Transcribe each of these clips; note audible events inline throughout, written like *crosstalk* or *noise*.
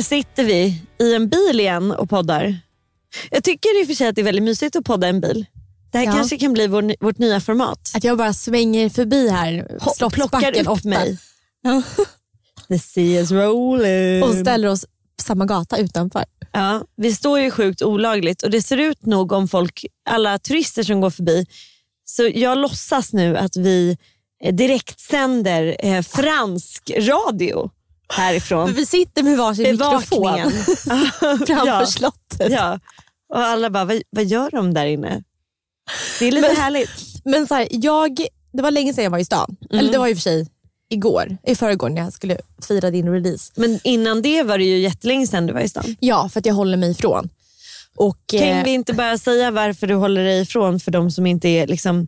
Här sitter vi i en bil igen och poddar. Jag tycker i och för sig att det är väldigt mysigt att podda i en bil. Det här Ja. kanske kan bli vår, vårt nya format. Att jag bara svänger förbi här, Ho- Slottsbacken plockar upp 8. mig. Ja. *laughs* The sea is rolling. och ställer oss på samma gata utanför. Ja, vi står ju sjukt olagligt och det ser ut nog om folk, alla turister som går förbi. Så jag låtsas nu att vi eh, direktsänder eh, fransk radio härifrån. För vi sitter med varsin mikrofon *laughs* framför Ja. slottet. Ja. Och alla bara, vad, vad gör de där inne? Det är lite Men- härligt. Men så här, jag, det var länge sedan jag var i stan. Mm. Eller det var i och för sig igår, i förrgår när jag skulle fira din release. Men innan det var det ju jättelänge sedan du var i stan. Ja, för att jag håller mig ifrån. Och, Kan eh, vi inte bara säga varför du håller dig ifrån för de som inte är liksom,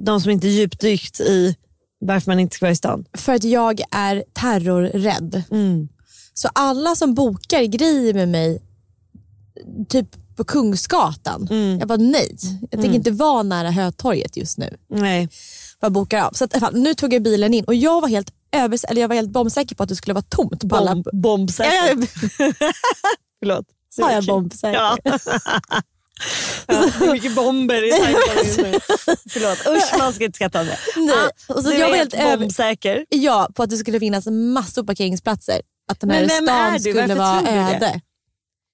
de som inte djupdykt i varför man inte ska vara i stan? För att jag är terrorrädd. Mm. Så alla som bokar grejer med mig, typ på Kungsgatan, Mm. jag bara nej. Jag tänker inte vara nära Hötorget just nu. Nej. Bara bokar av. Så att, alla fall, nu tog jag bilen in och jag var helt, övers- eller jag var helt bombsäker på att det skulle vara tomt på alla... Bomb, bombsäker. Ja, *laughs* jag- Förlåt. Sa jag bombsäker? Ja. *laughs* ja, det är mycket bomber i tanken. nu. *laughs* Förlåt, usch man ska inte skratta om det. Nej. Ah, Och så jag är var helt bombsäker. Ja, på att det skulle finnas massor parkeringsplatser. Att den här Men vem är stan du? skulle Varför vara tror du det? öde.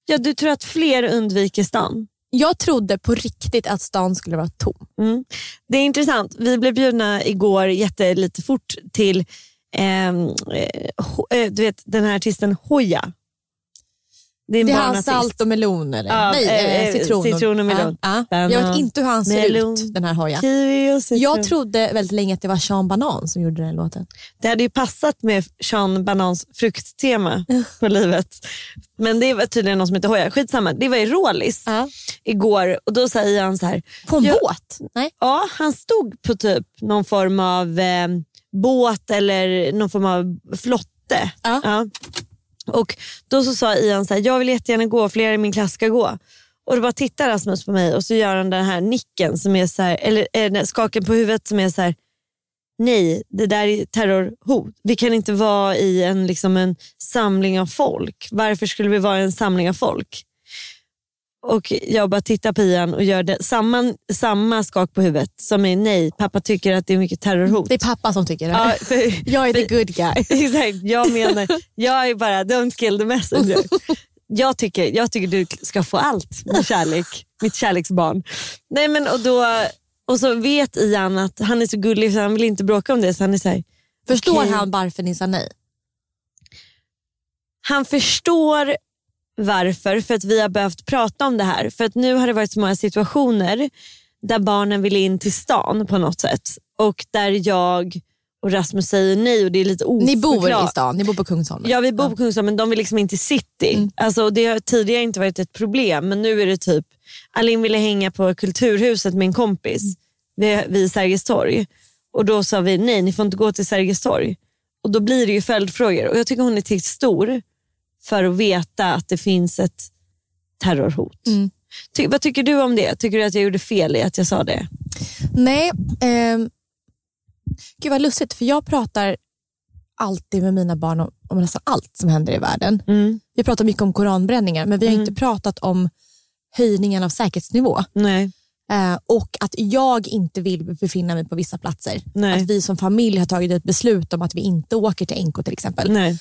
Ja, du tror att fler undviker stan? Jag trodde på riktigt att stan skulle vara tom. Mm. Det är intressant. Vi blev bjudna igår jättelite fort till ehm, eh, eh, du vet, den här artisten Hoja. Det Det är han barnartist. salt och melon eller? Ja, Nej, eh, citron. citron och melon. Ja, ja. Jag vet inte hur han ser melon, ut den här citron. Jag trodde väldigt länge att det var Sean Banan som gjorde den låten. Det hade ju passat med Sean Banans frukttema på livet. Men det var tydligen någon som heter Hoja. Skitsamma, det var i Rålis igår och då säger han så här. På en båt? Nej. Ja, han stod på typ någon form av eh, båt eller någon form av flotte. Ja. Och Då så sa Ian så här, jag vill jättegärna gå, fler i min klass ska gå. Och då bara tittar Rasmus på mig och så gör han den här nicken, som är så här, eller eh, skaken på huvudet som är så här, nej det där är terrorhot. Vi kan inte vara i en, liksom en samling av folk. Varför skulle vi vara i en samling av folk? Och jag bara tittar på Ian och gör det, samma, samma skak på huvudet som är nej, pappa tycker att det är mycket terrorhot. Det är pappa som tycker det. Ja, för, *laughs* Jag är the good guy. *laughs* Exakt, jag menar, jag är bara don't kill the messenger. *laughs* Jag tycker, jag tycker du ska få allt med kärlek, mitt kärleksbarn. Nej, men, och, då, och så vet Ian att han är så gullig så han vill inte bråka om det. Så han är så här, Förstår okej. han varför ni sa nej? Han förstår varför, för att vi har behövt prata om det här. För att nu har det varit så många situationer där barnen vill in till stan på något sätt. Och där jag och Rasmus säger nej och det är lite Ni bor i stan, ni bor på Kungsholmen. Ja vi bor på Kungsholmen men de vill liksom inte till city. Alltså, det har tidigare inte varit ett problem men nu är det typ, Alin ville hänga på Kulturhuset med en kompis vid, vid Sergels torg. Och då sa vi nej ni får inte gå till Sergels torg. Och då blir det ju följdfrågor och jag tycker hon är tillräckligt stor för att veta att det finns ett terrorhot. Mm. Ty, vad tycker du om det? Tycker du att jag gjorde fel i att jag sa det? Nej, ehm, gud vad lustigt för jag pratar alltid med mina barn om, om nästan allt som händer i världen. Mm. Vi pratar mycket om koranbränningar men vi har inte pratat om höjningen av säkerhetsnivå. Nej. Eh, och att jag inte vill befinna mig på vissa platser. Nej. Att vi som familj har tagit ett beslut om att vi inte åker till NK till exempel. Nej.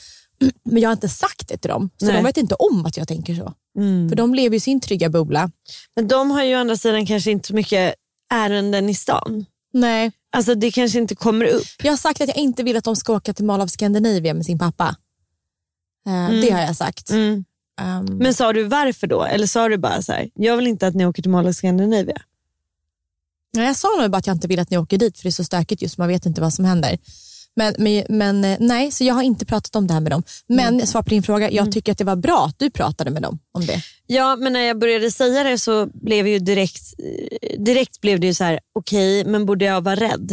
Men jag har inte sagt det till dem, så Nej. de vet inte om att jag tänker så. Mm. För de lever i sin trygga bubbla. Men de har ju å andra sidan kanske inte så mycket ärenden i stan. Nej. Alltså det kanske inte kommer upp. Jag har sagt att jag inte vill att de ska åka till Mall of Scandinavia med sin pappa. Eh, Det har jag sagt. Mm. Ehm, Men sa du varför då? Eller sa du bara så här, jag vill inte att ni åker till Mall of Scandinavia? nej, jag sa nog bara att jag inte vill att ni åker dit för det är så stökigt just man vet inte vad som händer. Men, men, men eh, nej, så jag har inte pratat om det här med dem. Men svar på din fråga, jag tycker att det var bra att du pratade med dem om det. Ja, men när jag började säga det så blev ju direkt, eh, direkt blev det ju så här, okej, men borde jag vara rädd?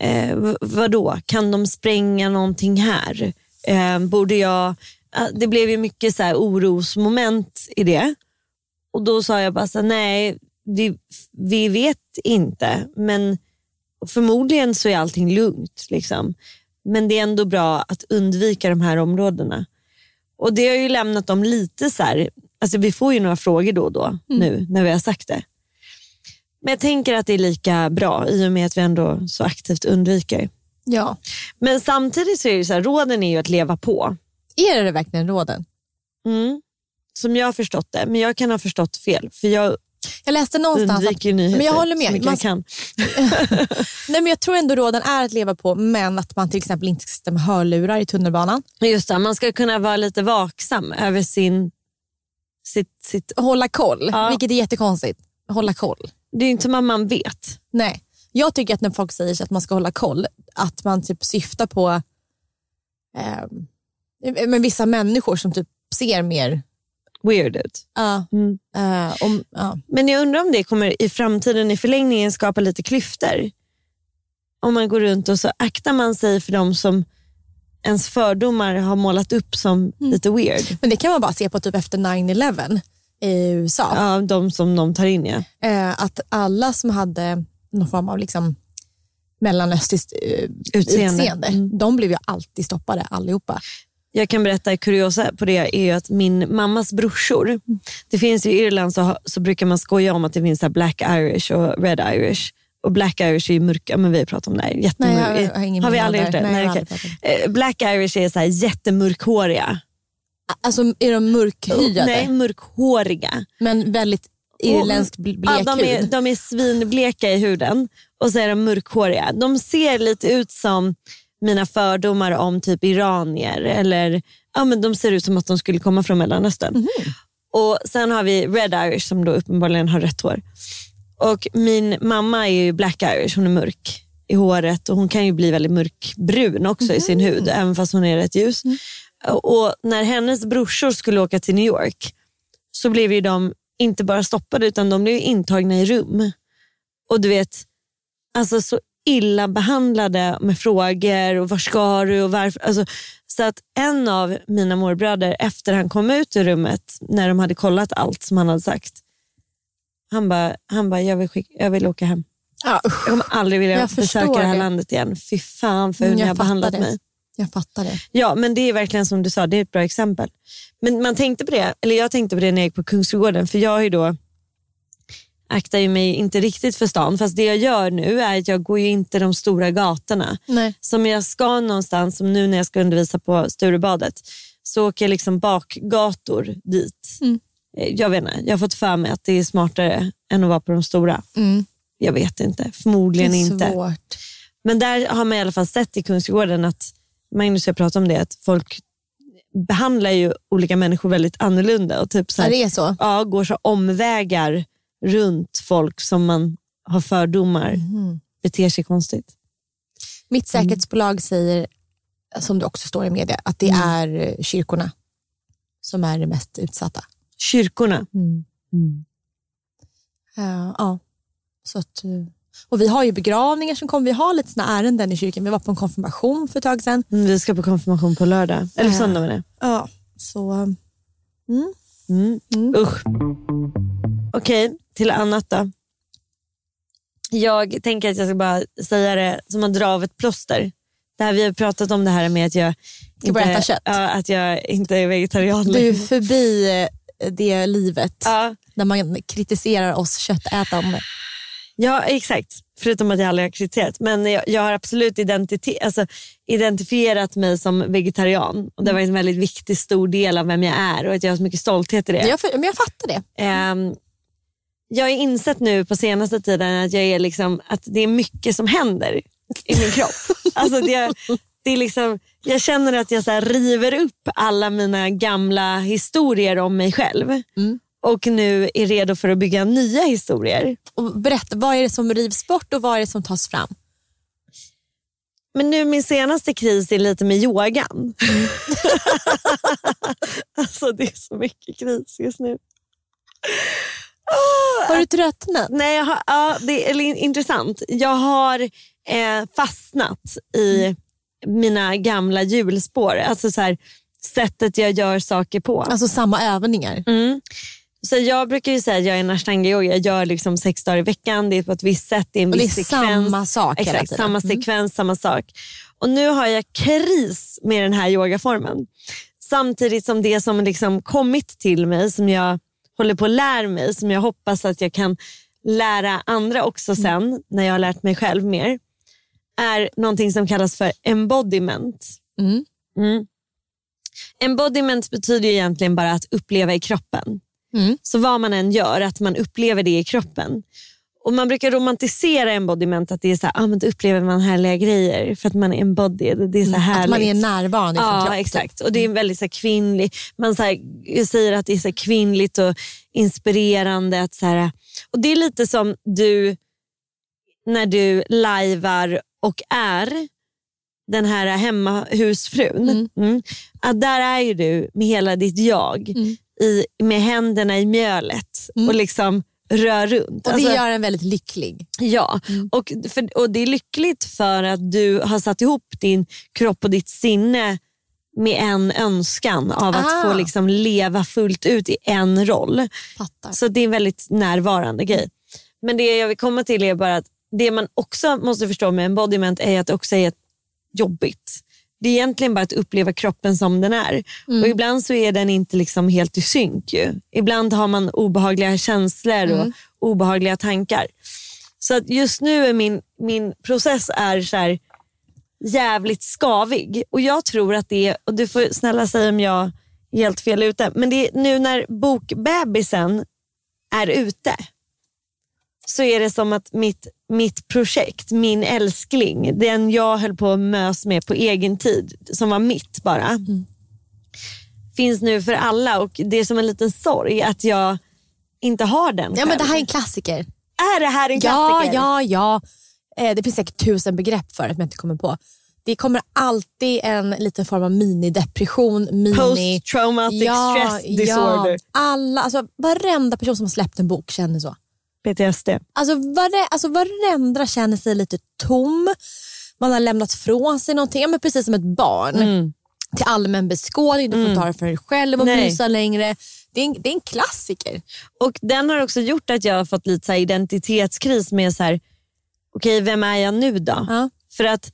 Eh, v- vadå, kan de spränga någonting här? Eh, borde jag... Ah, Det blev ju mycket så här orosmoment i det. Och då sa jag bara så här, nej, vi, vi vet inte, men förmodligen så är allting lugnt. Liksom. Men det är ändå bra att undvika de här områdena. Och det har ju lämnat dem lite så här, alltså vi får ju några frågor då och då nu när vi har sagt det. Men jag tänker att det är lika bra i och med att vi ändå så aktivt undviker. Ja. Men samtidigt så är det så här, råden är ju att leva på. Är det verkligen råden? Mm. Som jag har förstått det, men jag kan ha förstått fel. För jag Jag läste någonstans att, men jag håller med. Man, jag *laughs* nej, men jag tror ändå råden är att leva på men att man till exempel inte ska sitta med hörlurar i tunnelbanan. Just det, man ska kunna vara lite vaksam över sin, sitt, sitt... Hålla koll, Ja. vilket är jättekonstigt. Hålla koll. Det är inte som att man vet. Nej. Jag tycker att när folk säger att man ska hålla koll, att man typ syftar på eh, men vissa människor som typ ser mer. Weird ut. Ja. Mm. eh, om, ja. Men jag undrar om det kommer i framtiden i förlängningen skapa lite klyftor. Om man går runt och så aktar man sig för de som ens fördomar har målat upp som Mm. lite weird. Men det kan man bara se på typ efter 9-11 i USA. Ja, de som de tar in ja. Eh, att alla som hade någon form av liksom mellanöstiskt eh, Utseende. utseende, Mm. de blev ju alltid stoppade allihopa. Jag kan berätta kuriosa på det är att min mammas brorsor, det finns i Irland så, så brukar man skoja om att det finns så black irish och red irish. Och black irish är ju mörka, men vi har pratat om det här. Nej, Jättemör- jag har ingen har vi aldrig gjort det? Nej, aldrig pratat Eh, Black irish är så här jättemörkhåriga. Alltså är de mörkhyade Nej, mörkhåriga. men väldigt irländskt bl- blek ja, de, är, de är svinbleka i huden och så är de mörkhåriga. De ser lite ut som mina fördomar om typ iranier. Eller, ja, men de ser ut som att de skulle komma från Mellanöstern. Mhm. Och Sen har vi red irish som då uppenbarligen har rött hår. Och Min mamma är ju black irish, hon är mörk i håret och hon kan ju bli väldigt mörkbrun också i sin hud, även fast hon är rätt ljus. Och När hennes brorsor skulle åka till New York så blev ju de inte bara stoppade utan de blev intagna i rum. Och du vet, alltså så illa behandlade med frågor och var ska du och varför. Alltså, så att en av mina morbröder efter han kom ut ur rummet när de hade kollat allt som han hade sagt. Han bara, han bara jag, vill skicka, jag vill åka hem. Ja. Jag kommer aldrig vilja Jag besöka det här det. landet igen. Fy fan för hur Mm, ni har behandlat det. mig. Jag fattar det. Ja, men det är verkligen som du sa, det är ett bra exempel. Men man tänkte på det, eller jag tänkte på det när jag gick på Kungsträdgården, för jag har ju då aktar ju mig inte riktigt för stan, fast det jag gör nu är att jag går ju inte de stora gatorna. Nej. Som jag ska någonstans, som nu när jag ska undervisa på Sturebadet, så åker jag liksom bakgator dit. Mm. Eh, Jag vet inte, jag har fått för mig att det är smartare än att vara på de stora. Mm. Jag vet inte, förmodligen inte. Men där har man i alla fall sett i Kungsträdgården att, Magnus och jag pratade om det, att folk behandlar ju olika människor väldigt annorlunda och typ så Ja, här, det är så. ja, går så omvägar runt folk som man har fördomar Mhm. beter sig konstigt. Mitt säkerhetsbolag säger, som det också står i media, att det är eh, kyrkorna som är det mest utsatta. Kyrkorna. Ja, ja. Så att, eh, och vi har ju begravningar som kommer. Vi har lite såna ärenden i kyrkan. Vi var på en konfirmation för ett tag sedan. Mm, Vi ska på konfirmation på lördag. Eller Ja. söndag menar jag. Ja. Så, mm. Mm. Mm. Usch. Okej, till annat då. Jag tänker att jag ska bara säga det som att dra av ett plåster. Det här, vi har pratat om det här med att jag, börja äta kött. Ja, att jag inte är vegetarian Du är förbi eh, det livet Ja, där man kritiserar oss köttätande. ja, exakt. Förutom att jag aldrig har kritiserat. Men jag, jag har absolut alltså, identifierat mig som vegetarian. Och Det varit en väldigt viktig stor del av vem jag är och att jag har så mycket stolthet i det. Jag, men jag fattar det. Ehm, jag har insett nu på senaste tiden att, jag är liksom, att det är mycket som händer i min kropp. *laughs* alltså det, det är liksom, jag känner att jag så river upp alla mina gamla historier om mig själv. Mm. Och nu är redo för att bygga nya historier. Och berätta, vad är det som rivs bort och vad är det som tas fram? Men nu min senaste kris är lite med yogan. *laughs* alltså det är så mycket kris just nu. Har du tröttnat? Nej, jag har, ja, det är intressant. Jag har eh, fastnat i mina gamla hjulspår. Alltså så här, sättet jag gör saker på. Alltså samma övningar. Mm. Så jag brukar ju säga att jag är en ashtanga-yoga. Jag gör liksom sex dagar i veckan. Det är på ett visst sätt. Det är en Och det är viss sekvens. samma sak Exakt, samma Mm. sekvens, samma sak. Och nu har jag kris med den här yogaformen. Samtidigt som det som liksom kommit till mig, som jag håller på att lära mig, som jag hoppas att jag kan lära andra också Mm. sen, när jag har lärt mig själv mer, är någonting som kallas för embodiment. Mm. Mm. Embodiment betyder egentligen bara att uppleva i kroppen. Mm. Så vad man än gör, att man upplever det i kroppen. Och Man brukar romantisera embodiment, att det är så här, ah, men då upplever man härliga grejer för att man är embodied. Det är så härligt. Mm. Att man är närvarande i sin Ja, kropp. exakt. Och det är väldigt så här, kvinnlig. Man så här, säger att det är så här, kvinnligt och inspirerande. Att, så här, och Det är lite som du när du lajvar och är den här hemmahusfrun. Mm. Mm. Att där är ju du med hela ditt jag, Mm. i, med händerna i mjölet Mm. och liksom rör runt. Och Alltså- det gör en väldigt lycklig. Ja, Mm. och, för, och det är lyckligt för att du har satt ihop din kropp och ditt sinne med en önskan av att Ah. få liksom leva fullt ut i en roll. Fattar. Så det är en väldigt närvarande grej. Men det jag vill komma till är bara att det man också måste förstå med embodiment är att det också är jobbigt. Det är egentligen bara att uppleva kroppen som den är. Mm. Och Ibland så är den inte liksom helt i synk. Ju. Ibland har man obehagliga känslor och Mm. obehagliga tankar. Så att just nu är min, min process är så här jävligt skavig. Och jag tror att det är, och du får snälla säga om jag är helt fel ute, men det är nu när bokbebisen är ute så är det som att mitt, mitt projekt, min älskling, den jag höll på att mös med på egen tid, som var mitt bara, finns nu för alla och det är som en liten sorg att jag inte har den Ja, men det här är en klassiker. Är det här en Ja, klassiker? ja, ja. Eh, det finns säkert tusen begrepp för det som jag inte kommer på. Det kommer alltid en liten form av minidepression, mini... Post-traumatic stress disorder. Ja, alla, alltså, varenda person som har släppt en bok känner så. PTSD. Alltså, vare, alltså varenda känner sig lite tom. Man har lämnat från sig någonting, ja, men precis som ett barn. Mm. Till allmän beskådning, du får ta det för dig själv och Nej. mysa längre. Det är, en, det är en klassiker. Och Den har också gjort att jag har fått lite så identitetskris med så här, okej vem är jag nu då? Ja. För att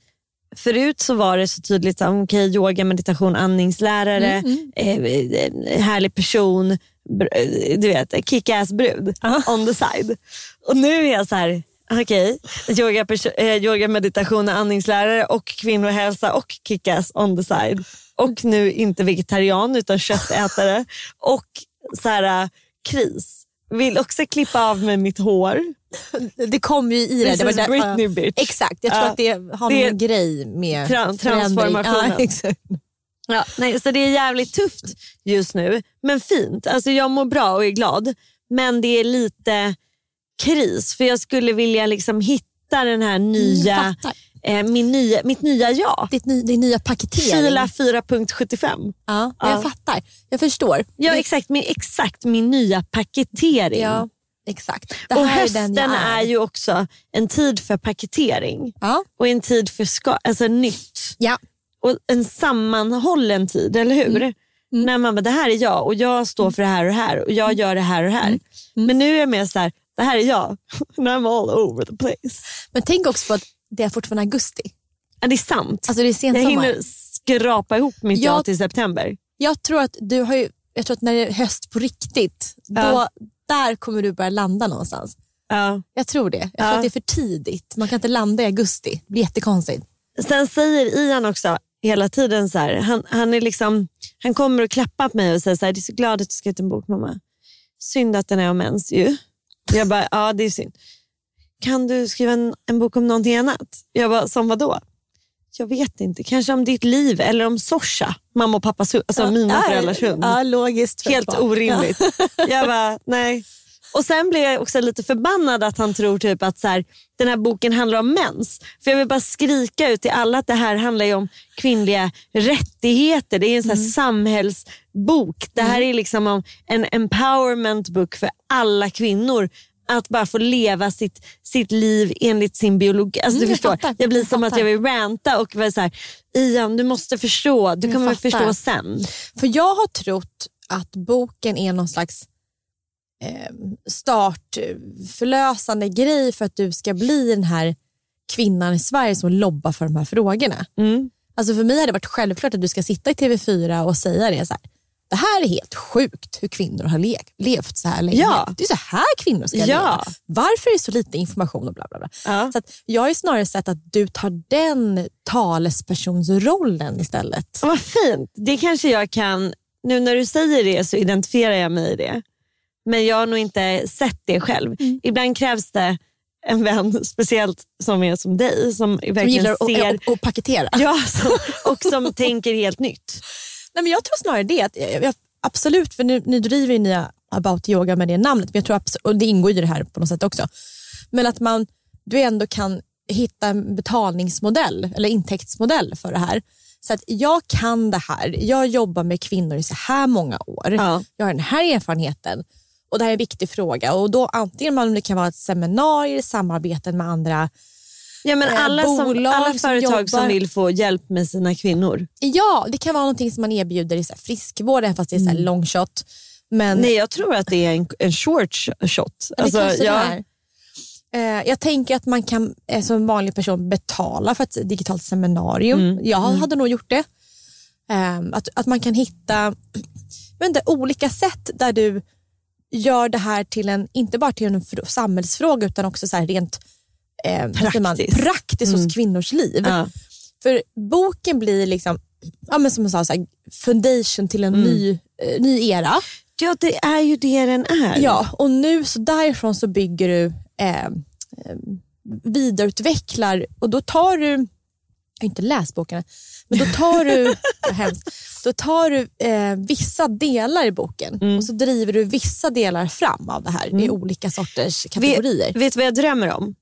förut så var det så tydligt, så här, okej yoga, meditation, andningslärare, Mm, eh, eh, härlig person, du vet, kick-ass brud Ja. on the side. Och nu är jag så här, okej, yoga, perso- eh, yoga, meditation, andningslärare och kvinnohälsa och kick-ass on the side. Och nu inte vegetarian utan köttätare och så här, eh, kris. Vill också klippa av mig mitt hår. Det kom ju i det. Det var där- Britney bitch. Exakt, jag tror Ja. att det har Det någon grej med Tra- transformationen. Ja, *laughs* exakt. Ja, nej, så det är jävligt tufft just nu, men fint. Alltså jag mår bra och är glad, men det är lite kris. För jag skulle vilja liksom hitta den här nya, eh, min nya mitt nya jag. Ditt ny, din nya paketering. Kila 4.75. Ja, Ja. jag fattar. Jag förstår. Ja, Det- exakt min, exakt min nya paketering. ja exakt. Och är hösten jag är. ju också en tid för paketering Ja. och en tid för ska, alltså nytt. Ja. Och en sammanhållen tid, eller hur? Mm. När man bara, det här är jag och jag står för det här och det här och jag gör det här och det Mm. här. Men nu är jag mer så här, det här är jag. *laughs* And I'm all over the place. Men tänk också på att det är fortfarande augusti. Ja, det är sant. Alltså det är jag sensommar. hinner skrapa ihop mitt Ja. jag till september. Jag tror att du har ju, jag tror att när det är höst på riktigt, då, Ja. där kommer du börja landa någonstans. Ja. Jag tror det. Jag tror Ja. att det är för tidigt. Man kan inte landa i augusti. Det blir jättekonstigt. Sen säger Ian också hela tiden så här, han, han, är liksom, han kommer och klappar på mig och säger så här, jag är så glad att du ut en bok mamma. Synd att den är om mens ju. Jag bara, ja det är synd. Kan du skriva en, en bok om någonting annat? Jag bara, som vad då? Jag vet inte, kanske om ditt liv eller om Sorsa, mamma och pappas hund, alltså mina föräldrars hund. Ja, logiskt. Helt orimligt. Jag bara, nej. Och sen blev jag också lite förbannad att han tror typ att så här, den här boken handlar om mens. För jag vill bara skrika ut till alla att det här handlar om kvinnliga rättigheter. Det är en sån här samhällsbok. Det här är liksom om en empowerment book för alla kvinnor. Att bara få leva sitt, sitt liv enligt sin biologi. Alltså, Mm, du jag förstår, fattar. jag blir Jag som att jag vill ranta och vara så här, Ian du måste förstå, du Jag kommer fattar. förstå sen. För jag har trott att boken är någon slags startförlösande grej för att du ska bli den här kvinnan i Sverige som lobbar för de här frågorna. Mm. Alltså för mig har det varit självklart att du ska sitta i TV4 och säga det så här. Det här är helt sjukt hur kvinnor har le- levt så här länge. Ja. Det är så här kvinnor ska Ja. leva. Varför är det så lite information och bla bla bla. Ja. Så jag har snarare sett att du tar den talespersonsrollen istället. Vad fint. Det kanske jag kan, nu när du säger det så identifierar jag mig i det. Men jag har nog inte sett det själv. Mm. Ibland krävs det en vän, speciellt som är som dig, som Som gillar att ser att- att paketera. ja, som, och som *laughs* tänker helt nytt. Nej, men jag tror snarare det. Att jag, jag, absolut, för nu, nu driver ju nya about yoga med det namnet, men jag tror abs- och det ingår ju i det här på något sätt också. Men att man, du ändå kan hitta en betalningsmodell eller intäktsmodell för det här. Så att jag kan det här, jag jobbar med kvinnor i så här många år, Ja. jag har den här erfarenheten och det här är en viktig fråga. Och då Antingen om det kan vara ett seminarier, samarbeten med andra Ja, men Eh, alla, som, bolag alla som företag som jobbar- vill få hjälp med sina kvinnor. Ja, det kan vara någonting som man erbjuder i så här friskvård, även fast det är så här long shot. Men Nej, jag tror att det är en, en short shot. Ja, det Alltså, jag- det är. Eh, jag tänker att man kan eh, som vanlig person betala för ett digitalt seminarium. Mm, Jag hade nog gjort det. Eh, att, att man kan hitta inte, olika sätt där du gör det här till en, inte bara till en fr- samhällsfråga utan också så här rent eh, säger man, Praktiskt. praktiskt hos kvinnors liv. Ja. För boken blir liksom, ja, men som jag sa, så här, foundation till en Mm. ny, eh, ny era. ja, det är ju det den är. Ja, och nu så därifrån så bygger du, eh, eh, vidareutvecklar och då tar du, jag har inte läst boken, men då tar du, *laughs* hemskt, då tar du eh, vissa delar i boken och så driver du vissa delar fram av det här i olika sorters kategorier. Vet, vet du vad jag drömmer om?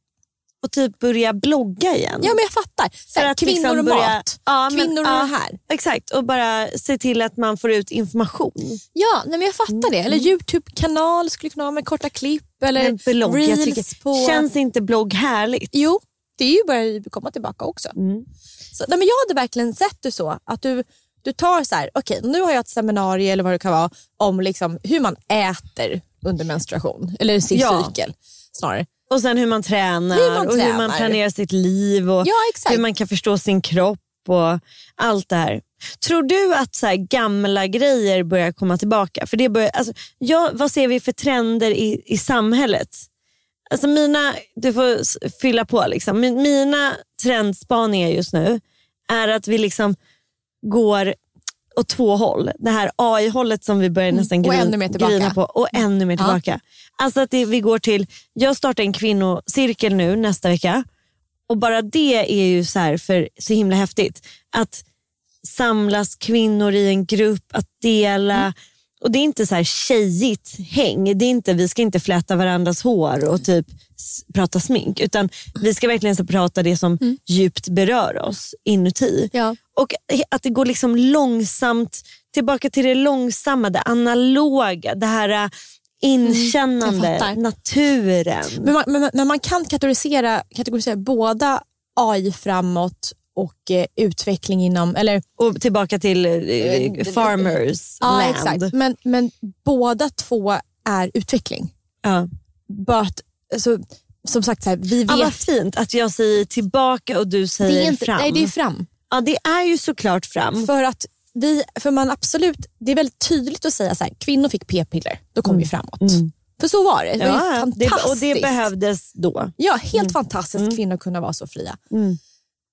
Och typ börja blogga igen. Ja men jag fattar. Så här, kvinnor liksom och börja- mat, Ja, men- kvinnor och ja. det här. Exakt, och bara se till att man får ut information. Ja, nej, men jag fattar det. Eller Youtube-kanal skulle kunna ha med korta klipp eller Men blogg, reels på... Känns inte blogg härligt? Jo, det är ju börjar komma tillbaka också. Så, nej, men jag hade verkligen sett det så att du, du tar så här, okej nu har jag ett seminarium eller vad det kan vara om liksom hur man äter under menstruation eller sin Ja. cykel snarare. Och sen hur man tränar Hur man och hur man tränar. planerar sitt liv och Ja, hur man kan förstå sin kropp och allt det här. Tror du att så gamla grejer börjar komma tillbaka? För det börjar, alltså, ja, vad ser vi för trender i, i samhället? Alltså mina, du får fylla på. Liksom. Min- Mina trendspaningar just nu är att vi liksom går åt två håll. Det här AI-hållet som vi börjar nästan Mm. Och grin, ännu grina på och ännu mer Ja. tillbaka. Alltså att det, vi går till, jag startar en kvinnocirkel nu nästa vecka och bara det är ju så, här för, så himla häftigt. Att samlas kvinnor i en grupp, att dela. Mm. Och Det är inte så här tjejigt häng. Det är inte, vi ska inte fläta varandras hår och typ prata smink. Utan vi ska verkligen så prata det som djupt berör oss inuti. Ja. Och att det går liksom långsamt tillbaka till det långsamma, det analoga, det här äh, inkännande, jag fattar. naturen. Men man, men, men man kan kategorisera, kategorisera båda AI framåt och eh, utveckling inom, eller Och tillbaka till eh, farmers ja, land. exakt. Men, men båda två är utveckling. Ja. Att, alltså, som sagt, så här, vi vet... Ja, vad fint att jag säger tillbaka och du säger det är inte, fram. Nej, det är fram. Ja, det är ju såklart fram. För att vi, för man absolut, det är väldigt tydligt att säga så här, kvinnor fick p-piller, då kom vi framåt. För så var det. Det var Mm. Ja, det, fantastiskt. och det behövdes då. Ja, helt fantastiskt att kvinnor kunde vara så fria. Mm.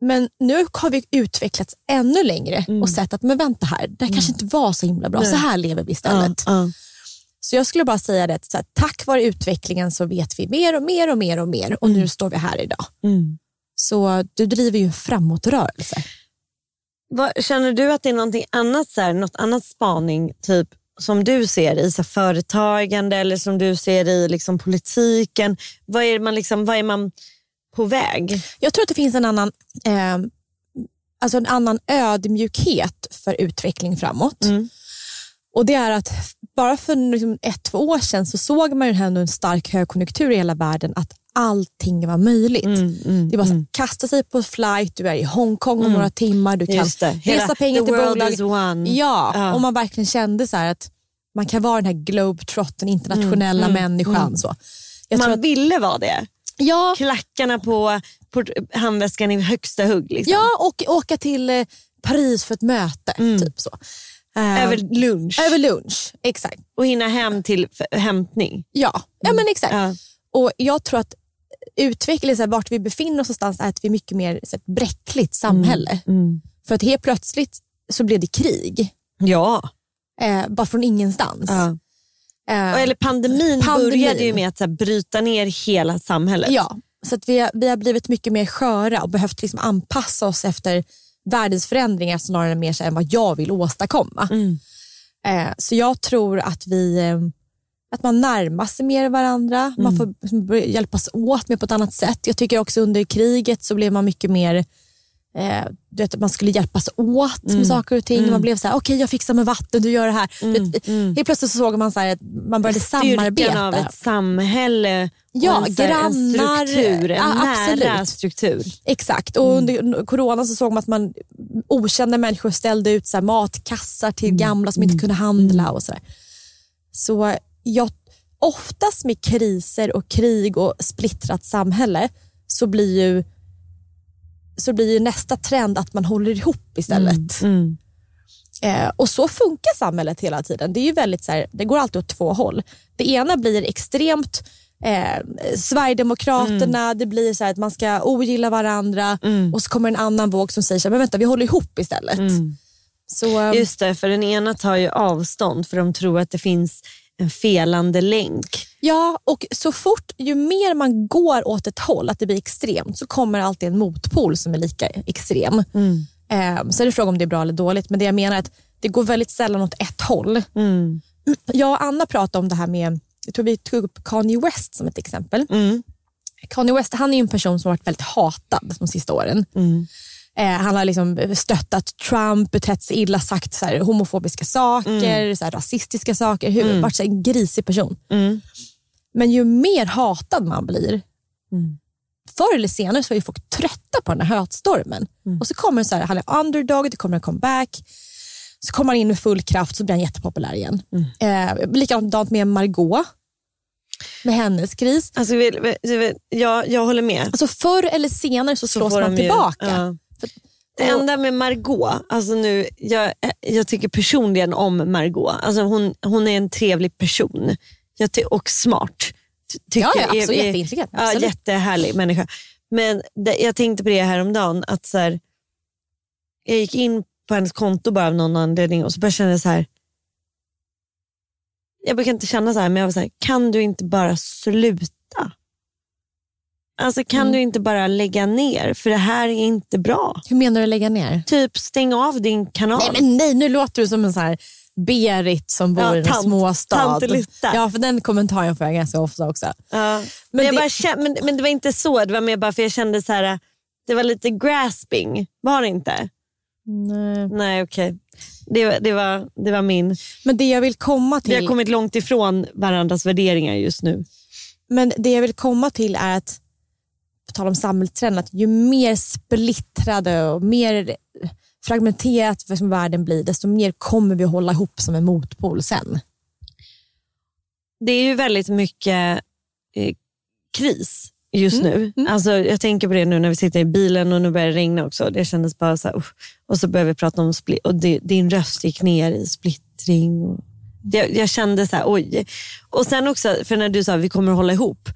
Men nu har vi utvecklats ännu längre Mm. och sett att men vänta här, det här kanske inte var så himla bra. Så här lever vi istället. Ja, ja. Så jag skulle bara säga det, att så här, tack vare utvecklingen så vet vi mer och mer och mer och mer och nu står vi här idag. Mm. Så du driver ju en framåtrörelse. Vad, känner du att det är någonting annat, så här, något annat spaning typ, som du ser i så här, företagande eller som du ser i liksom, politiken? Vad är, man liksom, vad är man på väg? Jag tror att det finns en annan, eh, alltså en annan ödmjukhet för utveckling framåt. Mm. Och Det är att bara för liksom ett, två år sedan så såg man ju ändå en stark högkonjunktur i hela världen att allting var möjligt. Mm, det var så här, kasta sig på flight, du är i Hongkong om några timmar, du kan resa pengar till bolag. Ja, Ja. och man verkligen kände så här att man kan vara den här globetrotten, internationella människan. Så. Jag man att, ville vara det. ja, Klackarna på, på handväskan i högsta hugg. Liksom. ja, och åka till eh, Paris för ett möte. Typ så. Eh, Över lunch. över lunch, exakt. Och hinna hem till hämtning. Ja, ja men exakt. Ja. Och Jag tror att utvecklingen, så här, vart vi befinner oss någonstans, är att vi är mycket mer så här, ett bräckligt samhälle. För att helt plötsligt så blev det krig. Ja. Eh, bara från ingenstans. ja. Eh, Eller pandemin, Pandemin. började ju med att så här, bryta ner hela samhället. Ja, så att vi, har, vi har blivit mycket mer sköra och behövt liksom anpassa oss efter världens förändringar snarare mer så än vad jag vill åstadkomma. Mm. Eh, så jag tror att vi eh, att man närmar sig mer varandra, man får liksom hjälpas åt mer på ett annat sätt. Jag tycker också under kriget så blev man mycket mer eh, du vet, man skulle hjälpas åt med saker och ting. Man blev så här, okej jag fixar med vatten, du gör det här. Du vet, Helt plötsligt så såg man så här, att man började Styrkan samarbeta. av ett samhälle Ja, en, här, en grannar, struktur, en ja, nära struktur. Exakt, och under corona så såg man att man, okända människor ställde ut så här matkassar till gamla som inte kunde handla. och Så, där. så jag, oftast med kriser och krig och splittrat samhälle så blir ju, så blir ju nästa trend att man håller ihop istället. Mm. Eh, och så funkar samhället hela tiden. Det är ju väldigt så här, det går alltid åt två håll. Det ena blir extremt eh, Sverigedemokraterna, det blir så här att man ska ogilla varandra och så kommer en annan våg som säger så här, men vänta vi håller ihop istället. Så, eh, Just det, för den ena tar ju avstånd för de tror att det finns en felande länk. Ja, och så fort, ju mer man går åt ett håll, att det blir extremt, så kommer alltid en motpol som är lika extrem. Eh, så är det fråga om det är bra eller dåligt, men det jag menar är att det går väldigt sällan åt ett håll. Mm. Jag och Anna pratade om det här med, jag tror vi tog upp Kanye West som ett exempel. Mm. Kanye West han är en person som har varit väldigt hatad de sista åren. Mm. Eh, han har liksom stöttat Trump, betett sig illa, sagt så här, homofobiska saker, så här, rasistiska saker. Hur, Varit så en grisig person. Mm. Men ju mer hatad man blir, förr eller senare så är ju folk trötta på den här hatstormen. Och så kommer det så här, han är underdog, det kommer en comeback. Så kommer han in med full kraft så blir han jättepopulär igen. Eh, likadant med Margot. Med hennes kris. Alltså, vi- vi- vi- ja, jag håller med. Alltså förr eller senare så slås får man de ju- tillbaka. ja. Det enda med Margot, alltså nu, jag, jag tycker personligen om Margot. Alltså hon, hon är en trevlig person jag och smart. Ty- Tycker, Ja, ja, absolut. är- Jätteintelligent, Ja, absolut. jättehärlig människa. Men det, jag tänkte på det häromdagen, att så här, jag gick in på hennes konto bara av någon anledning och så började jag känna så här. Jag brukar inte känna så här, men jag var så här, kan du inte bara sluta? Alltså kan Mm. du inte bara lägga ner? För det här är inte bra. Hur menar du lägga ner? Typ stäng av din kanal. Nej, men nej, nu låter du som en så här Berit som bor Ja, i en tant- småstad. tantelutta. Ja, för den kommentaren får jag ganska ofta också. Ja. Men, Men jag det- bara kände, men, men det var inte så, det var mer bara för jag kände så här, det var lite grasping. Var det inte? Nej. Nej okej. Det, var- det, var, det var min. Men det jag vill komma till Vi har kommit långt ifrån varandras värderingar just nu. Men det jag vill komma till är att, på tal om samhällstrend, att ju mer splittrade och mer fragmenterat som världen blir, desto mer kommer vi hålla ihop som en motpol sen. Det är ju väldigt mycket eh, kris just Mm, nu. Alltså, jag tänker på det nu när vi sitter i bilen och nu börjar det regna också. Det kändes bara så här, usch. Och så börjar vi prata om split och det, din röst gick ner i splittring. Och jag, jag kände så här, oj. Och sen också, för när du sa att vi kommer hålla ihop.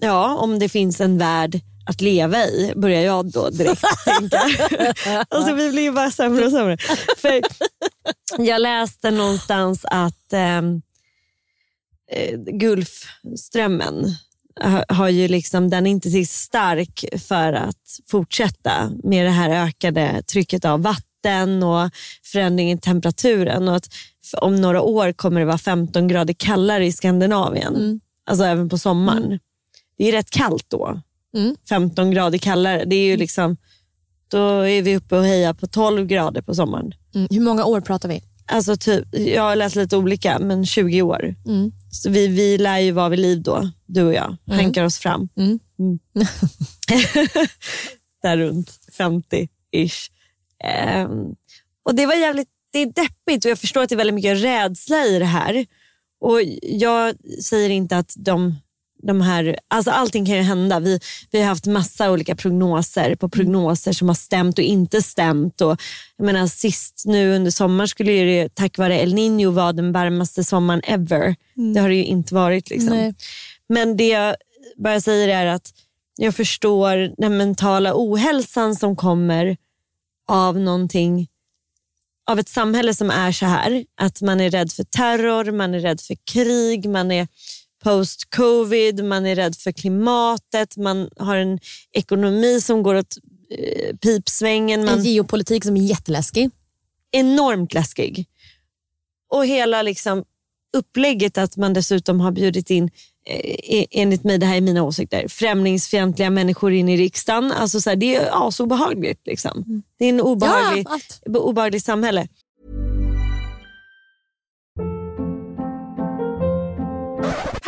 Ja, om det finns en värld att leva i, börjar jag då direkt *laughs* tänka. *laughs* alltså, vi blir ju bara sämre och sämre. För jag läste någonstans att ehm, eh, Gulfströmmen ha- har ju liksom, den är inte så stark för att fortsätta med det här ökade trycket av vatten och förändringen i temperaturen. Och att om några år kommer det vara 15 grader kallare i Skandinavien. Alltså även på sommaren. Det är rätt kallt då. Mm. 15 grader kallare. Det är ju liksom, då är vi uppe och hejar på 12 grader på sommaren. Mm. Hur många år pratar vi? Alltså typ, jag har läst lite olika, men 20 år. Mm. Så vi, vi lär ju vara vid liv då, du och jag. Hankar oss fram. Mm. Mm. *laughs* Där runt 50-ish. Ehm, och det var jävligt det är deppigt och jag förstår att det är väldigt mycket rädsla i det här. Och Jag säger inte att de, de här, alltså allting kan ju hända. Vi, vi har haft massa olika prognoser på prognoser som har stämt och inte stämt. Och, jag menar, sist nu under sommaren skulle ju det tack vare El Niño vara den varmaste sommaren ever. Det har det ju inte varit. Liksom. Men det jag bara säger är att jag förstår den mentala ohälsan som kommer av någonting, av ett samhälle som är så här. Att man är rädd för terror, man är rädd för krig, man är post-covid, man är rädd för klimatet, man har en ekonomi som går åt eh, pipsvängen. Man, En geopolitik som är jätteläskig. enormt läskig. Och hela liksom upplägget att man dessutom har bjudit in, eh, enligt mig, det här är mina åsikter, främlingsfientliga människor in i riksdagen. Alltså så här, det är asobehagligt. Liksom. Det är en obehaglig, Ja, obehagligt samhälle.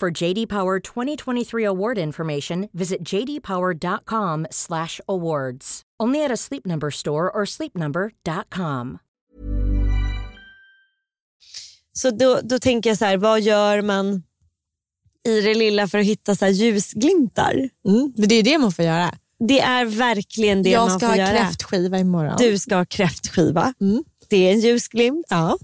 For JD Power 2023 award information, visit jdpower.com/awards. Only at a Sleep Number store or sleepnumber.com. Så då, då tänker jag så här, vad gör man i det lilla för att hitta så här ljusglimtar? Mm. Det är det man får göra. Det är verkligen det jag man ska får ha göra. kräftskiva imorgon. Du ska ha kräftskiva. Mm. Det är en ljusglimt. Ja,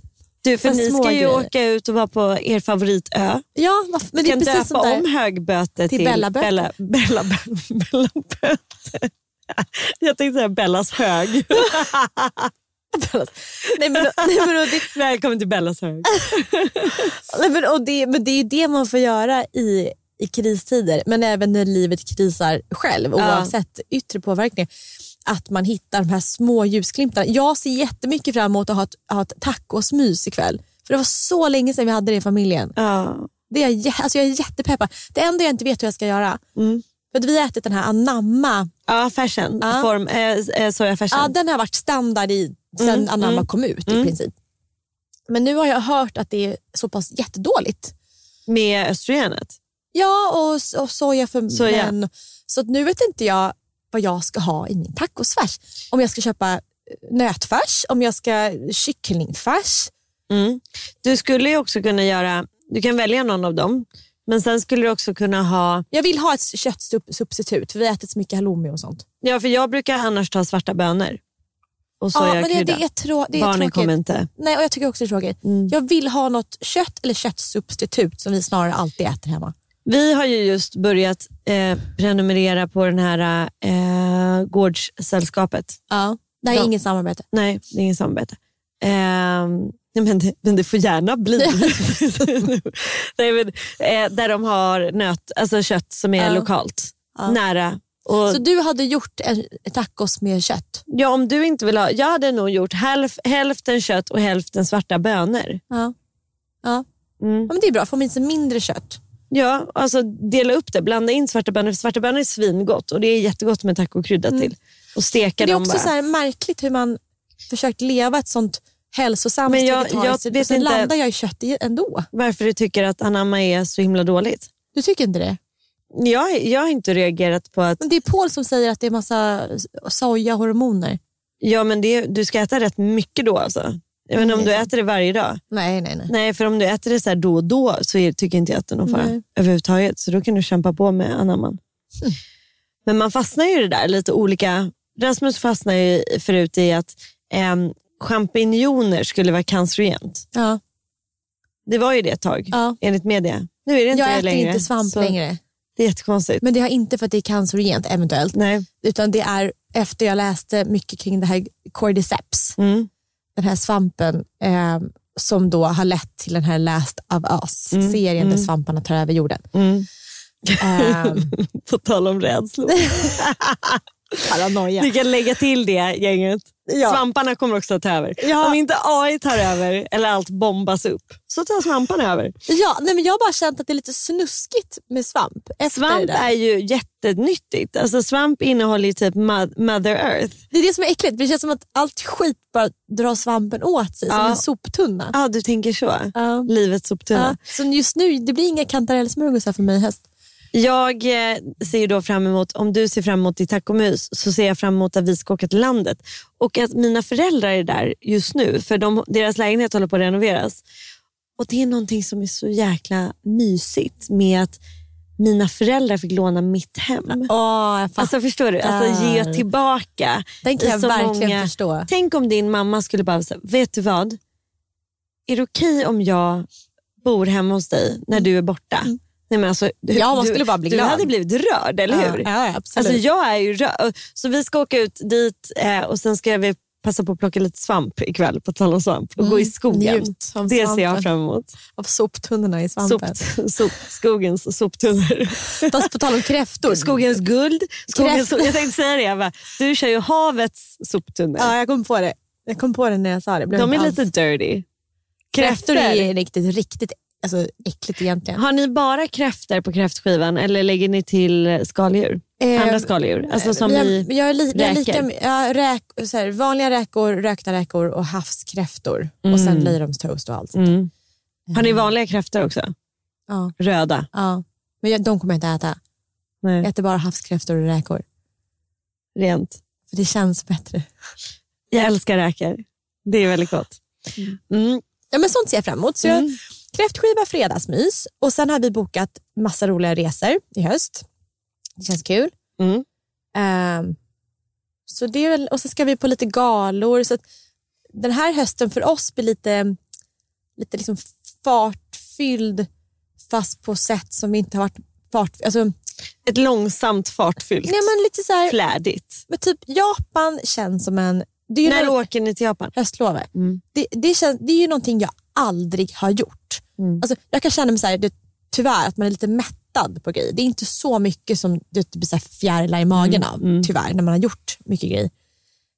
Du, för ni ska ju grejer. åka ut och vara på er favoritö. ja men det är kan precis döpa om högböte till, Till Bellaböte. Bella, Bella, Bella. Jag tänkte säga Bellas hög. *laughs* nej, men, nej, men, och det, Välkommen till Bellas hög. *laughs* nej, men, och det, men det är ju det man får göra i, i kristider, men även när livet krisar själv, Ja. oavsett yttre påverkningar. Att man hittar de här små ljusglimtarna. Jag ser jättemycket fram emot att ha ett, ha ett tacosmys ikväll. För det var så länge sedan vi hade det i familjen. Ja. Det är, jag alltså jag är jättepeppad. Det enda jag inte vet hur jag ska göra, Mm. för att vi har ätit den här anamma, Ja, fashion. Ja. Form, eh, eh, soja fashion. ja, den har varit standard i, sen Mm, anamma mm, kom ut mm. i princip. Men nu har jag hört att det är så pass jättedåligt. Med östrogenet. Ja, och, och soja för Soja. män. Så nu vet inte jag vad jag ska ha i min tacosfärs. Om jag ska köpa eh, nötfärs, om jag ska kycklingfärs. Mm. Du skulle ju också kunna göra, du kan välja någon av dem, men sen skulle du också kunna ha, Jag vill ha ett köttsubstitut för vi har ätit så mycket halloumi och sånt. ja för jag brukar annars ta svarta bönor och Ja, men det, det är, trå- det är Barnen tråkigt. kommer inte. Nej, och jag tycker också det är tråkigt. Mm. Jag vill ha något kött eller köttsubstitut som vi snarare alltid äter hemma. Vi har ju just börjat eh, prenumerera på den här eh, Gårdssällskapet. Ja. Det här är Ja. inget samarbete. Nej, det är inget samarbete. Eh, men, det, men det får gärna bli. *laughs* nej, men, eh, där de har nöt, alltså kött som är Ja. lokalt, Ja. nära. Och, Så du hade gjort en tacos med kött? ja, om du inte vill ha, jag hade nog gjort hälf, hälften kött och hälften svarta bönor. Ja. Ja. Mm. ja men det är bra, får man sig mindre kött. Ja, alltså dela upp det. Blanda in svarta bönor. Svarta bönor är svingott och det är jättegott med tacokrydda till. Och steka det är också bara. så här märkligt hur man försökt leva ett sånt hälsosamt Men jag- jag vet sen inte- landar jag i kött ändå. Varför du tycker att anamma är så himla dåligt. Du tycker inte det? Jag, jag har inte reagerat på att Men det är Paul som säger att det är massa sojahormoner. ja, men det, du ska äta rätt mycket då. Alltså. Jag inte om du äter det varje dag. Nej, nej, nej. Nej, för om du äter det så här då och då så är, tycker inte jag att det är någon fara Nej. överhuvudtaget. Så då kan du kämpa på med anamman. Men man fastnar ju i det där lite olika. Rasmus fastnar ju förut i att eh, champinjoner skulle vara cancerogent. Ja. Det var ju det ett tag, Ja. enligt media. Nu är det inte Jag det äter längre. inte svamp så längre. Det är jättekonstigt. Men det har inte för att det är cancerogent eventuellt. Nej. Utan det är efter jag läste mycket kring det här cordyceps. Mm. Den här svampen eh, som då har lett till den här Last of Us-serien där svamparna tar över jorden. Mm. Eh, *laughs* På tal om rädslor. *laughs* paranoia. Vi kan lägga till det gänget. Ja. Svamparna kommer också att ta över. Ja. Om inte AI tar över eller allt bombas upp så tar svamparna över. Ja, nej, men jag har bara känt att det är lite snuskigt med svamp. Svamp är ju jättenyttigt. Alltså, svamp innehåller ju typ mo- mother earth. det är det som är äckligt. Det känns som att allt skit bara drar svampen åt sig som Ja. en soptunna. Ja, du tänker så. Ja. Livets soptunna. Ja. Så just nu, det blir inga kantarellsmörgåsar för mig i höst. Jag eh, ser då fram emot, om du ser fram emot ditt tacomys, så ser jag fram emot att vi ska åka till landet. Och att mina föräldrar är där just nu, för de, deras lägenhet håller på att renoveras. Och Det är någonting som är så jäkla mysigt med att mina föräldrar fick låna mitt hem. Fattar. Alltså förstår du? Alltså ge tillbaka. Den kan jag så verkligen många- förstå. Tänk om din mamma skulle bara säga, vet du vad? Är det okej om jag bor hemma hos dig när du är borta? Nej, men alltså, du, Mm. Ja, man du, skulle bara bli du glad. hade blivit rörd, eller hur? Ja, ja, absolut. Alltså, jag är ju rörd. Så vi ska åka ut dit eh, och sen ska vi passa på att plocka lite svamp ikväll, på tal om svamp, och gå i skogen. Mm, njut av det ser jag fram emot. Av soptunnorna i Sop, svampen. *laughs* sop, skogens soptunnor. *laughs* Fast på tal om kräftor. Skogens guld. Skogens, Kräft- *laughs* jag tänkte säga det, bara, du kör ju havets soptunnor. Ja, jag kom på det. Jag kom på det när jag sa det. De är inte lite alls- dirty. Kräftor är riktigt, riktigt alltså, äckligt egentligen. Har ni bara kräftor på kräftskivan eller lägger ni till skaldjur? Eh, Andra skaldjur? Alltså som jag, i jag är li, jag lika, räkor? ja, räk, så här, vanliga räkor, rökta räkor och havskräftor. Och Mm. sen löjromstoast och allt sånt. mm. Har ni vanliga kräftor också? Ja, Röda? ja. Men jag, de kommer jag inte äta. Jag Nej, äter bara havskräftor och räkor. rent. För det känns bättre. Jag älskar räkor. Det är väldigt gott. Mm. Ja, men sånt ser jag fram emot. Så jag, Mm. Kräftskiva, fredagsmys och sen har vi bokat massa roliga resor i höst. Det känns kul. Mm. Ehm, så det är väl, och så ska vi på lite galor. Så att den här hösten för oss blir lite, lite liksom fartfylld fast på sätt som vi inte har varit fart... Alltså, Ett långsamt fartfyllt, Nej, men lite så här, flärdigt. men typ Japan känns som en... Det är ju När när- åker ni till Japan? höstlovet. Mm. Det, det, känns, det är ju någonting jag aldrig har gjort. Mm. Alltså, jag kan känna mig så här, det, tyvärr att man är lite mättad på grejer. Det är inte så mycket som det blir så fjärilar i magen Mm. av, tyvärr, när man har gjort mycket grejer.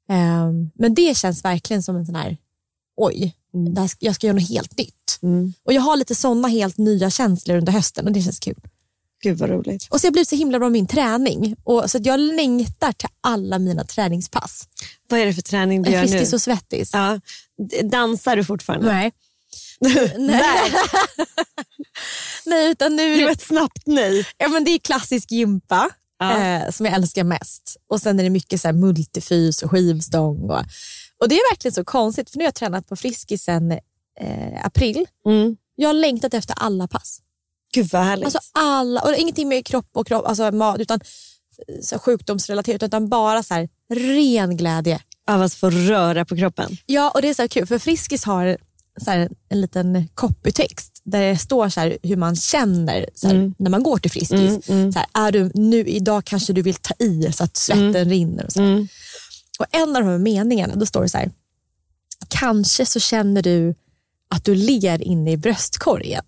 Ehm, men det känns verkligen som en sån här, oj, det här, jag ska göra något helt nytt. Mm. Och Jag har lite såna helt nya känslor under hösten och det känns kul. Gud vad roligt. Och så har jag blivit så himla bra med min träning. Och, så att jag längtar till alla mina träningspass. Vad är det för träning du gör nu? Friskis och svettis. Ja. Dansar du fortfarande? Nej. Nej. nej, utan nu Det var ett snabbt nej. ja, men det är klassisk gympa Ja. eh, som jag älskar mest. Och Sen är det mycket så här multifys och skivstång. Och, och Det är verkligen så konstigt för nu har jag tränat på Friskis sen eh, april. Mm. Jag har längtat efter alla pass. Gud vad härligt. Alltså alla, och ingenting med kropp och kropp, alltså mat, utan så här, sjukdomsrelaterat utan bara så här, ren glädje. Av att få röra på kroppen. Ja, och det är så kul för Friskis har så här, en liten copytext där det står så här, hur man känner så här, när man går till Friskis. Så här, är du, nu, idag kanske du vill ta i så att svetten rinner. Och, så här. och En av de här meningarna då står det så här, kanske så känner du att du ler inne i bröstkorgen.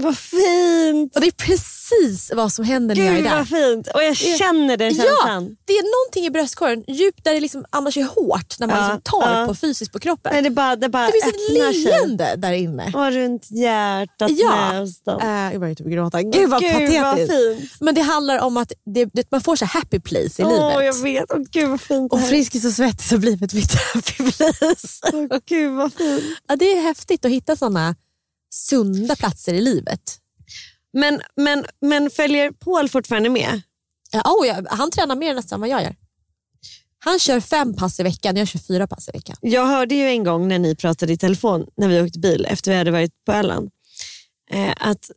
Vad fint! Och Det är precis vad som händer när jag är Gud där. vad fint! Och jag känner den Ja, känslan. det är någonting i bröstkorgen, djupt där det liksom annars är hårt när man Ja, liksom tar ja. på fysiskt på kroppen. Nej, det, bara, det bara det finns ett öppnar sig. leende där inne. Och runt hjärtat Ja. nästan. Äh, jag börjar typ gråta. Gud vad Gud, patetiskt. vad fint. Men det handlar om att det, det, man får så happy place i Åh, livet. jag vet. Åh, gud vad fint Och. Friskis och Svettis har blivit mitt happy place. Åh, Gud vad fint. ja, det är häftigt att hitta sådana sunda platser i livet. Men, men, men följer Paul fortfarande med? Oh, ja, han tränar mer nästan vad jag gör. Han kör fem pass i veckan, jag kör fyra pass i veckan. Jag hörde ju en gång när ni pratade i telefon när vi åkte bil efter vi hade varit på Öland. Eh, att,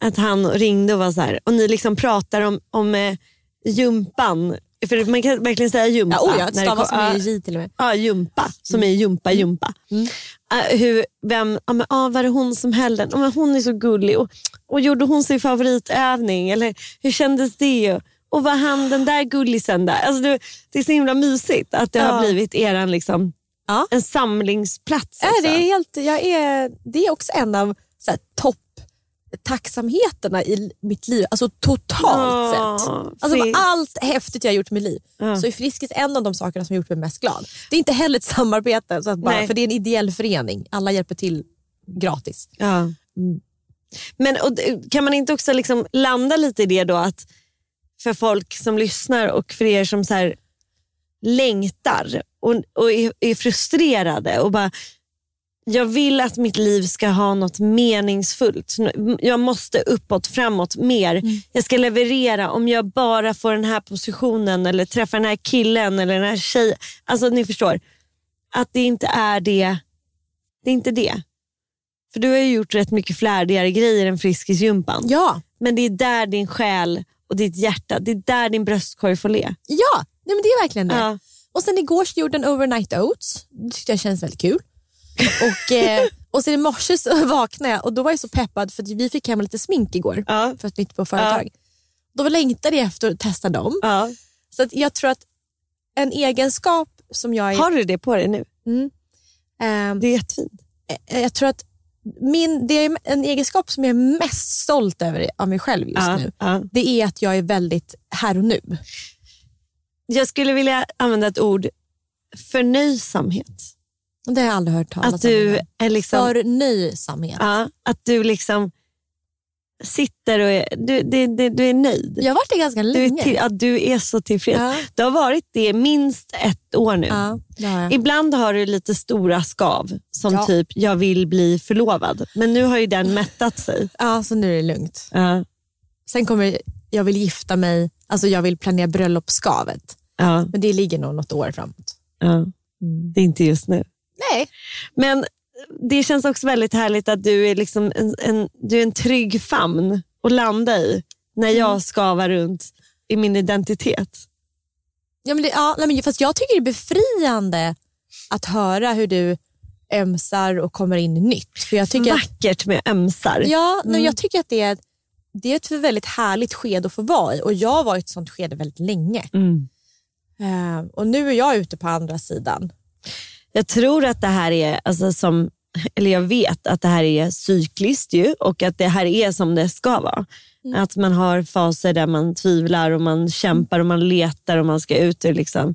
att han ringde och var så här, och ni liksom pratar om, om eh, jumpan. För man kan verkligen säga jumpa. Ja, oh, ja, det stavas med J till och med. Ja, jumpa. Som är jumpa, jumpa. Eh, hur, vem, ja, men, ah, var det hon som höll den? Ja, men hon är så gullig. Och, och gjorde hon sin favoritövning? Eller hur kändes det? Och, var han den där gullisen där? Alltså, det, det är så himla mysigt att det Ja. har blivit eran liksom, Ja. en samlingsplats. Också. det, är helt, jag är, det är också en av topp tacksamheterna i mitt liv, alltså totalt Ja, sett. Alltså allt häftigt jag har gjort i mitt liv. Ja. Så är Friskis en av de sakerna som har gjort mig mest glad. Det är inte heller ett samarbete, så att bara, Nej. för det är en ideell förening. Alla hjälper till gratis. Ja. Mm. Men och, kan man inte också liksom landa lite i det då att för folk som lyssnar och för er som så längtar och, och är, är frustrerade och bara jag vill att mitt liv ska ha något meningsfullt. Jag måste uppåt, framåt, mer. Jag ska leverera om jag bara får den här positionen eller träffar den här killen eller den här tjejen. Alltså ni förstår. Att det inte är det. Det är inte det. För du har ju gjort rätt mycket flärdigare grejer än Friskisgympan. Ja, Men det är där din själ och ditt hjärta, det är där din bröstkorg får le. ja nej, men det är verkligen det. Ja. Och sen igår så gjorde en overnight oats. Det tyckte jag kändes väldigt kul. Och, eh, och sen i morse så *laughs* vaknade jag och då var jag så peppad för vi fick hem lite smink igår Ja. för ett nytt på företag. Då längtade jag efter att testa dem. Ja. Så att jag tror att en egenskap som jag är... Har du det på dig nu? ehm, Det är jättefint. eh, jag tror att min, det är en egenskap som jag är mest stolt över av mig själv just Ja, nu. ja. Det är att jag är väldigt här och nu. Jag skulle vilja använda ett ord, förnöjsamhet. Det har jag aldrig hört talas Att du om. är liksom, Förnöjsamhet. ja, att du liksom sitter och är, du, det, det, du är nöjd. Jag har varit det ganska Du är, länge. till, ja, du är så tillfreds. Ja. Du har varit det minst ett år nu. Ja, har. Ibland har du lite stora skav som Ja. typ jag vill bli förlovad. Men nu har ju den mättat sig. Ja, så nu är det lugnt. Ja. Sen kommer jag vill gifta mig, alltså jag vill planera bröllopsskavet. Ja. Men det ligger nog något år framåt. Ja. Det är inte just nu. Nej. Men det känns också väldigt härligt att du är, liksom en, en, du är en trygg famn att landa i när jag Mm. skavar runt i min identitet. Ja, men det, ja, nej, men fast jag tycker det är befriande att höra hur du ömsar och kommer in nytt. För jag tycker att, Vackert med ömsar. ja, nej, jag tycker att det är det är ett väldigt härligt skede att få vara i och jag har varit i ett sånt skede väldigt länge. Mm. Eh, och nu är jag ute på andra sidan. Jag tror att det här är, alltså som, eller jag vet att det här är cykliskt ju och att det här är som det ska vara. Att man har faser där man tvivlar och man kämpar och man letar och man ska ut ur, liksom,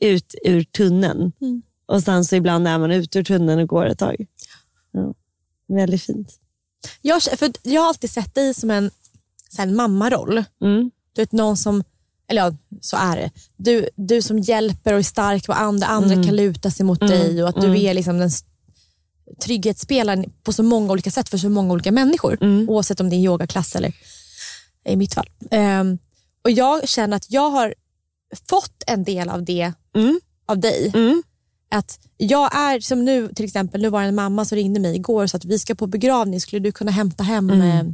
ut ur tunneln. Och sen så ibland är man ute ur tunneln och går ett tag. Ja. Väldigt fint. Jag, för jag har alltid sett dig som en, så här, en mammaroll. Mm. Du vet någon som, eller ja, så är det. Du, du som hjälper och är stark och andra, andra kan luta sig mot dig och att du är liksom den trygghetsspelaren på så många olika sätt för så många olika människor. Oavsett om det är yogaklass eller i mitt fall. Ehm, och Jag känner att jag har fått en del av det Mm. av dig. Mm. Att jag är som nu till exempel, nu var det en mamma som ringde mig igår och sa att vi ska på begravning, skulle du kunna hämta hem eh,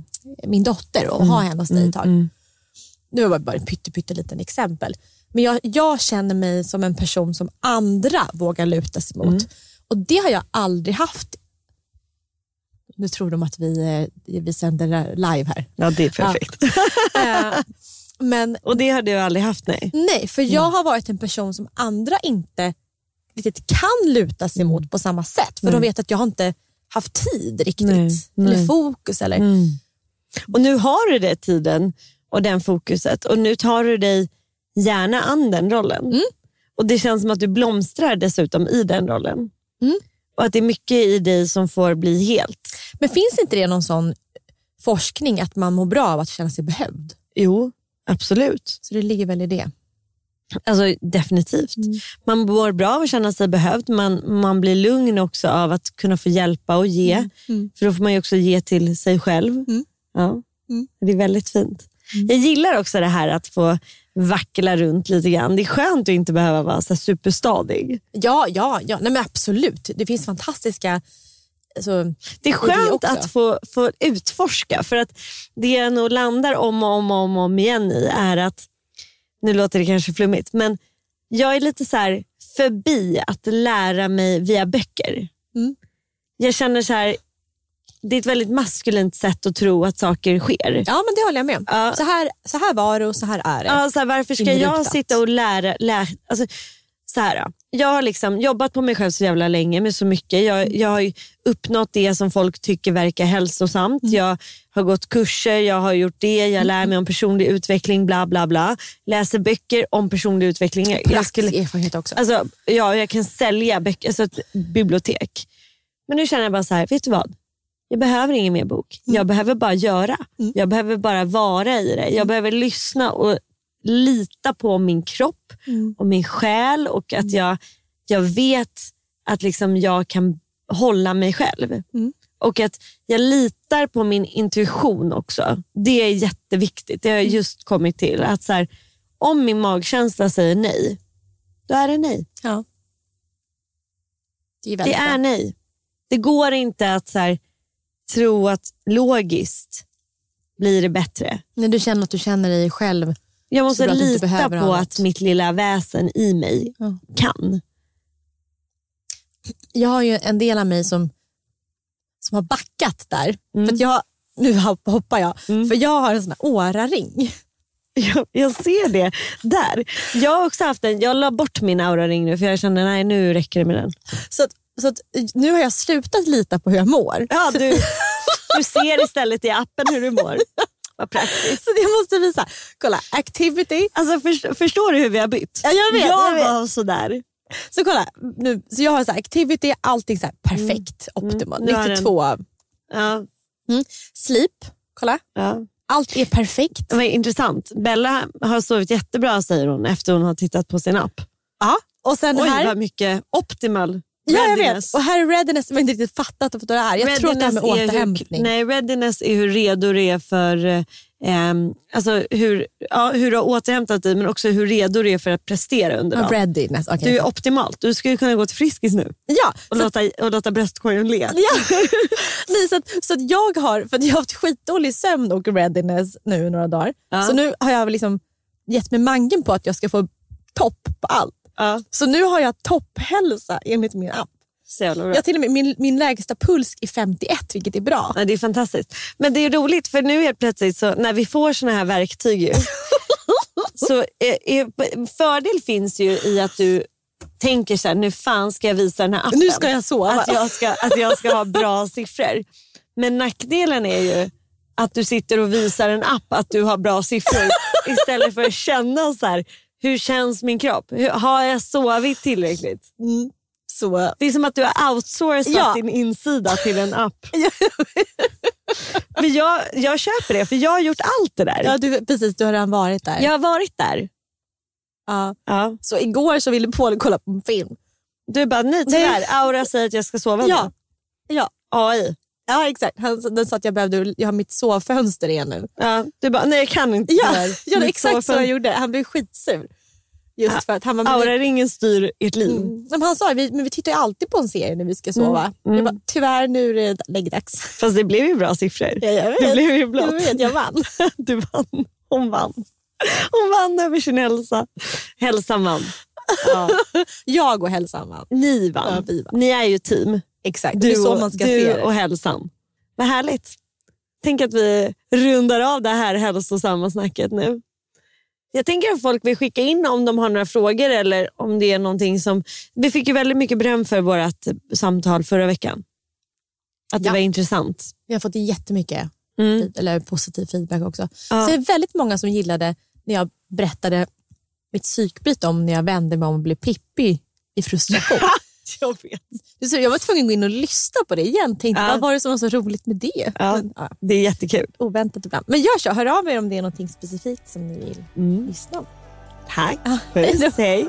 min dotter och ha henne hos dig ett tag? Mm. Nu var det bara ett pytte, pytte liten exempel. Men jag, jag känner mig som en person som andra vågar luta sig mot. Och det har jag aldrig haft. Nu tror de att vi, eh, vi sänder live här. Ja, det är perfekt. *laughs* Eh, Men Och det har du aldrig haft, nej? nej, för jag har varit en person som andra inte riktigt kan luta sig mot på samma sätt. För de vet att jag har inte haft tid riktigt. Nej, Eller nej. fokus. Eller, Och nu har du det tiden och den fokuset och nu tar du dig gärna an den rollen. Mm. Och Det känns som att du blomstrar dessutom i den rollen. Mm. Och att det är mycket i dig som får bli helt. Men finns inte det någon sån forskning att man mår bra av att känna sig behövd? Jo, absolut. Så det ligger väl i det. Alltså Definitivt. Mm. Man mår bra av att känna sig behövd. Man, man blir lugn också av att kunna få hjälpa och ge. Mm. För då får man också ge till sig själv. Mm. Ja. Mm. Det är väldigt fint. Jag gillar också det här att få vackla runt lite grann. Det är skönt att inte behöva vara så superstadig. Ja, ja, ja. Nej, men absolut. Det finns fantastiska... Alltså, Det är skönt att få, få utforska. För att det jag nog landar om och om, och om, om igen i är att, nu låter det kanske flummigt, men jag är lite så här förbi att lära mig via böcker. Mm. Jag känner så här, det är ett väldigt maskulint sätt att tro att saker sker. ja, men det håller jag med om. Ja. Så, här, så här var det och så här är det. Ja, så här, varför ska jag sitta och lära... lära alltså, så här, jag har liksom jobbat på mig själv så jävla länge med så mycket. Jag, jag har uppnått det som folk tycker verkar hälsosamt. Jag har gått kurser, jag har gjort det, jag lär mig om personlig utveckling, bla bla bla. Läser böcker om personlig utveckling. Jag, jag Praktisk skulle, erfarenhet också. alltså, ja, jag kan sälja böcker, alltså ett bibliotek. Men nu känner jag bara så här, vet du vad? Jag behöver ingen mer bok. Jag behöver bara göra. Jag behöver bara vara i det. Jag behöver lyssna och lita på min kropp och min själ och att jag, jag vet att liksom jag kan hålla mig själv. Och att jag litar på min intuition också. Det är jätteviktigt. Det har jag just kommit till. Att så här, om min magkänsla säger nej, då är det nej. ja. Det är, Det är nej. Det går inte att så här, tro att logiskt blir det bättre. När du känner att du känner dig själv. Jag Så måste lita på att mitt lilla väsen i mig Ja. kan. Jag har ju en del av mig som, som har backat där. Mm. För jag, nu hopp- hoppar jag. För jag har en sån här åraring. *laughs* Jag, jag ser det där. Jag har också haft en, jag la bort min aura-ring nu för jag kände nej nu räcker det med den. Så, att, så nu har jag slutat lita på hur jag mår. Ja, du, *laughs* du ser istället i appen hur du mår. Vad praktiskt. Så det måste visa. Kolla, activity. Alltså, för, förstår du hur vi har bytt? Ja, jag vet, jag jag vet. var sådär. Så kolla, nu, så jag har så här, activity, allting så här perfekt, optimal. Mm. Nu har 92 av. Ja, Sleep, kolla. ja. Allt är perfekt. Det var intressant. Bella har sovit jättebra säger hon efter hon har tittat på sin app. Ja. Och sen Oj här, vad mycket optimal ja, jag readiness. vet. Och här är readiness, jag inte riktigt fattat vad det är. Jag tror att det här med Readiness är hur- återhämtning. nej, readiness är hur redo du är för eh, alltså hur, ja, hur du har återhämtat dig men också hur redo du är för att prestera under dagen. readiness. Okay. Du är optimalt. Du skulle kunna gå till Friskis nu ja, och så låta, och låta bröstkorgen le. Ja. *laughs* Nej, så, att, så att jag har, för jag har haft skitdålig sömn och readiness nu några dagar. Ja. Så nu har jag liksom gett mig mangen på att jag ska få topp på allt. Ja. Så nu har jag topphälsa enligt min app. Så. Jag till och med, min, min lägsta puls är 51 vilket är bra. Ja, det är fantastiskt. Men det är roligt för nu helt plötsligt så när vi får såna här verktyg ju, *laughs* så är, är, fördel finns ju i att du tänker så här, nu fan ska jag visa den här appen. Nu ska jag sova. Att jag ska, att jag ska ha bra *laughs* siffror. Men nackdelen är ju att du sitter och visar en app att du har bra siffror *laughs* istället för att känna så här, hur känns min kropp? Har jag sovit tillräckligt? Så. Det är som att du har outsourcat Ja. din insida till en app. *laughs* för jag, jag köper det, för jag har gjort allt det där. Ja, du, precis, du har redan varit där. Jag har varit där. Ja. Ja. Så igår så ville Paul kolla på en film. Du bara, nej tyvärr, Aura säger att jag ska sova Ja. nu. Ja. AI. Ja exakt, han, den sa att jag behövde, jag har mitt sovfönster igen nu. Ja. Du bara, nej jag kan inte Ja, ja det exakt så jag gjorde. Han blev skitsur. Just för att han var Aura-ringen styr ert liv. Mm. Han sa vi, men vi tittar ju alltid på en serie när vi ska sova. Mm. Jag bara, tyvärr nu är det läggdags. Fast det blev ju bra siffror. Ja, jag vet. Det blev ju blått. Jag vet, jag vann. *laughs* Du vann. Hon vann. Hon vann över sin hälsa. Hälsan vann. Ja. *laughs* Jag och hälsan vann. Ni vann. Ja, vi vann. Ni är ju team. Exakt, det är Du, så och, man ska du se det. och hälsan. Vad härligt. Tänk att vi rundar av det här hälsosamma snacket nu. Jag tänker att folk vill skicka in om de har några frågor eller om det är någonting som... Vi fick ju väldigt mycket beröm för vårt samtal förra veckan. Att det Ja. var intressant. Vi har fått jättemycket Mm. eller positiv feedback också. Ja. Så det är väldigt många som gillade när jag berättade mitt psykbyte om när jag vände mig om och blev Pippi i frustration. *laughs* *laughs* Jag vet. Jag var tvungen att gå in och lyssna på det igen. Tänkte, Ja. Vad var det som var så roligt med det? Ja. Men, ja, Det är jättekul. oväntat ibland. Men gör så, hör av er om det är något specifikt som ni vill Mm. lyssna om. Tack. då. Puss, hej.